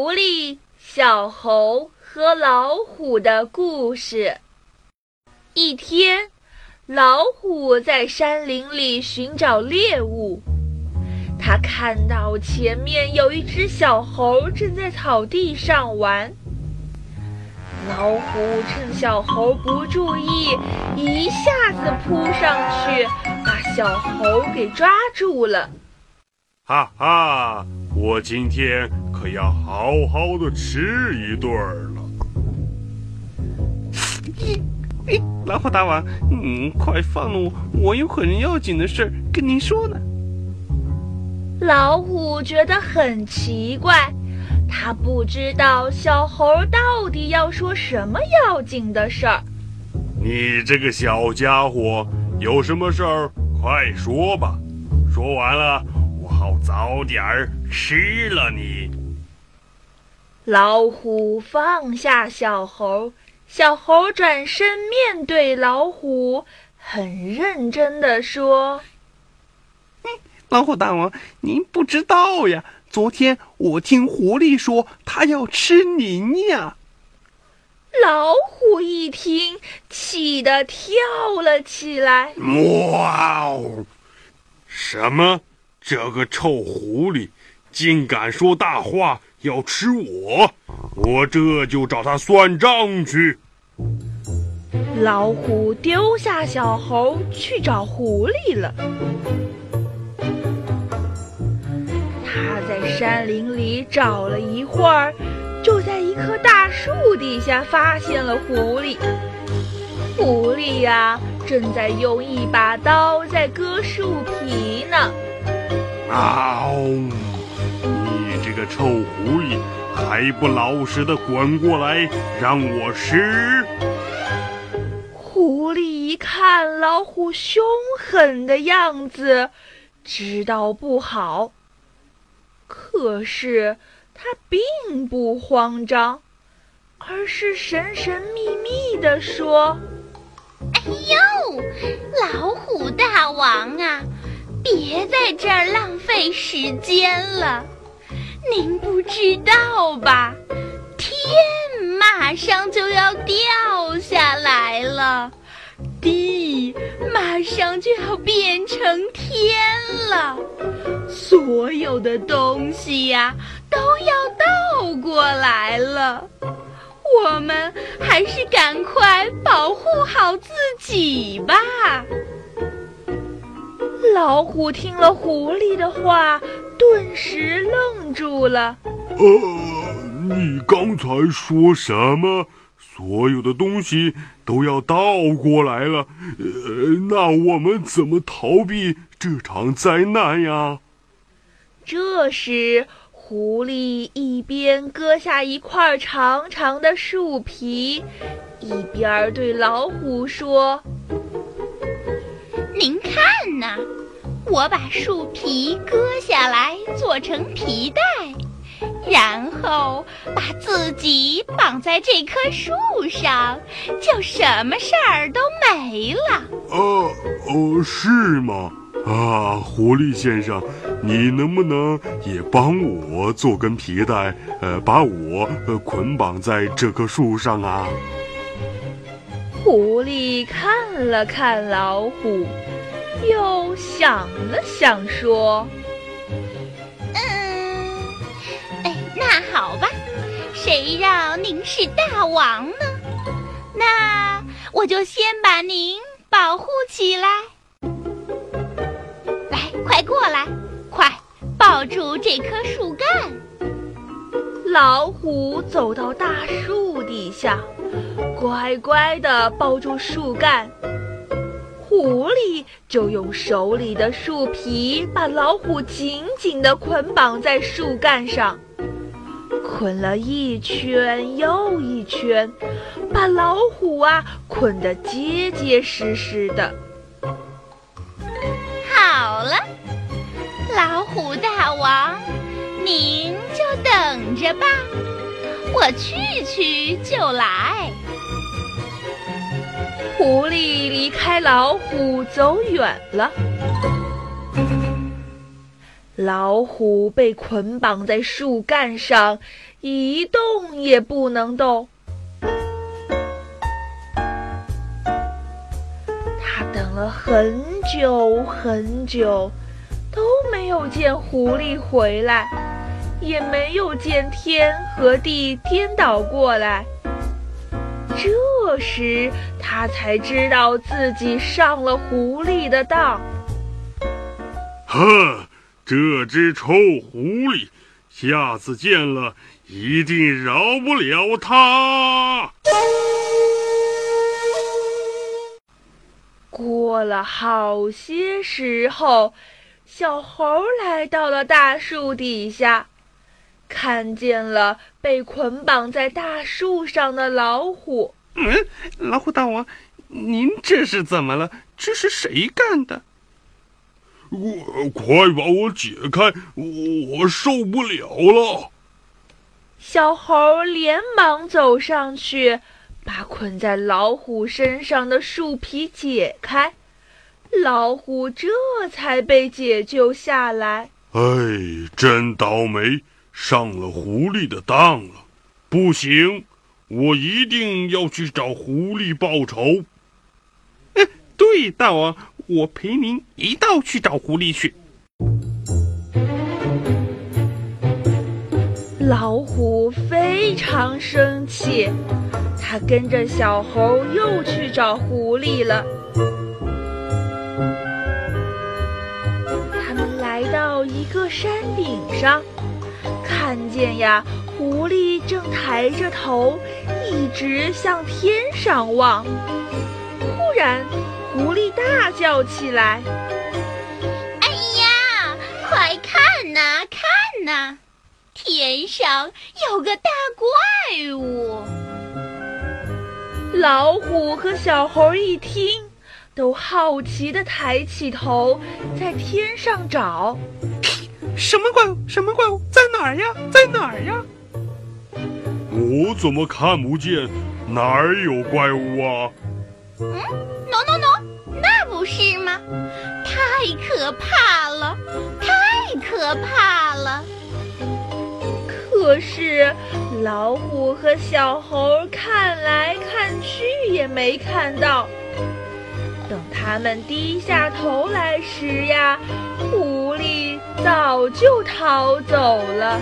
狐狸、小猴和老虎的故事。一天，老虎在山林里寻找猎物，他看到前面有一只小猴正在草地上玩。老虎趁小猴不注意，一下子扑上去，把小猴给抓住了。哈哈，我今天可要好好的吃一顿了。哎，老虎大王，嗯，快放了我，我有很要紧的事儿跟您说呢。老虎觉得很奇怪。他不知道小猴到底要说什么要紧的事儿。你这个小家伙，有什么事儿快说吧，说完了早点儿吃了你。老虎放下小猴，小猴转身面对老虎，很认真的说：“老虎大王，您不知道呀。”昨天我听狐狸说，它要吃您呀。老虎一听，气得跳了起来。哇哦！什么？这个臭狐狸竟敢说大话，要吃我！我这就找他算账去。老虎丢下小猴去找狐狸了。他在山林里找了一会儿，就在一棵大树底下发现了狐狸。狐狸呀，正在用一把刀在割树皮呢。嗷！你这个臭狐狸，还不老实的滚过来，让我吃！狐狸一看老虎凶狠的样子，知道不好。可是他并不慌张，而是神神秘秘地说：“哎呦，老虎大王啊，别在这儿浪费时间了。您不知道吧？天马上就要掉下来了，地马上就要变成天了。”所有的东西呀，都要倒过来了。我们还是赶快保护好自己吧。老虎听了狐狸的话，顿时愣住了。呃，你刚才说什么？所有的东西都要倒过来了？呃，那我们怎么逃避这场灾难呀？这时，狐狸一边割下一块长长的树皮，一边对老虎说：“您看呐，我把树皮割下来做成皮带，然后把自己绑在这棵树上，就什么事儿都没了。”“呃，呃，是吗？”啊，狐狸先生，你能不能也帮我做根皮带，呃，把我呃捆绑在这棵树上啊？狐狸看了看老虎，又想了想，说：“嗯，哎，那好吧，谁让您是大王呢？那我就先把您保护起来。”来快过来，快抱住这棵树干！老虎走到大树底下，乖乖地抱住树干。狐狸就用手里的树皮把老虎紧紧地捆绑在树干上，捆了一圈又一圈，把老虎啊捆得结结实实的。好了。老虎大王，您就等着吧，我去去就来。狐狸离开老虎走远了，老虎被捆绑在树干上，一动也不能动。他等了很久很久，都没有见狐狸回来，也没有见天和地颠倒过来。这时，他才知道自己上了狐狸的当。哼！这只臭狐狸，下次见了一定饶不了他。过了好些时候，小猴来到了大树底下，看见了被捆绑在大树上的老虎。嗯，老虎大王，您这是怎么了？这是谁干的？我快把我解开，我受不了了！小猴连忙走上去，把捆在老虎身上的树皮解开，老虎这才被解救下来。哎，真倒霉，上了狐狸的当了！不行，我一定要去找狐狸报仇。哎，对，大王。我陪您一道去找狐狸去。老虎非常生气，它跟着小猴又去找狐狸了。他们来到一个山顶上，看见呀，狐狸正抬着头，一直向天上望。忽然。狐狸大叫起来：“哎呀，快看呐，看呐，天上有个大怪物！”老虎和小猴一听，都好奇地抬起头，在天上找。什么怪物？什么怪物？在哪儿呀？在哪儿呀？我怎么看不见？哪儿有怪物啊？嗯，no no no 那。不是吗？太可怕了，太可怕了！可是老虎和小猴看来看去也没看到。等他们低下头来时呀，狐狸早就逃走了。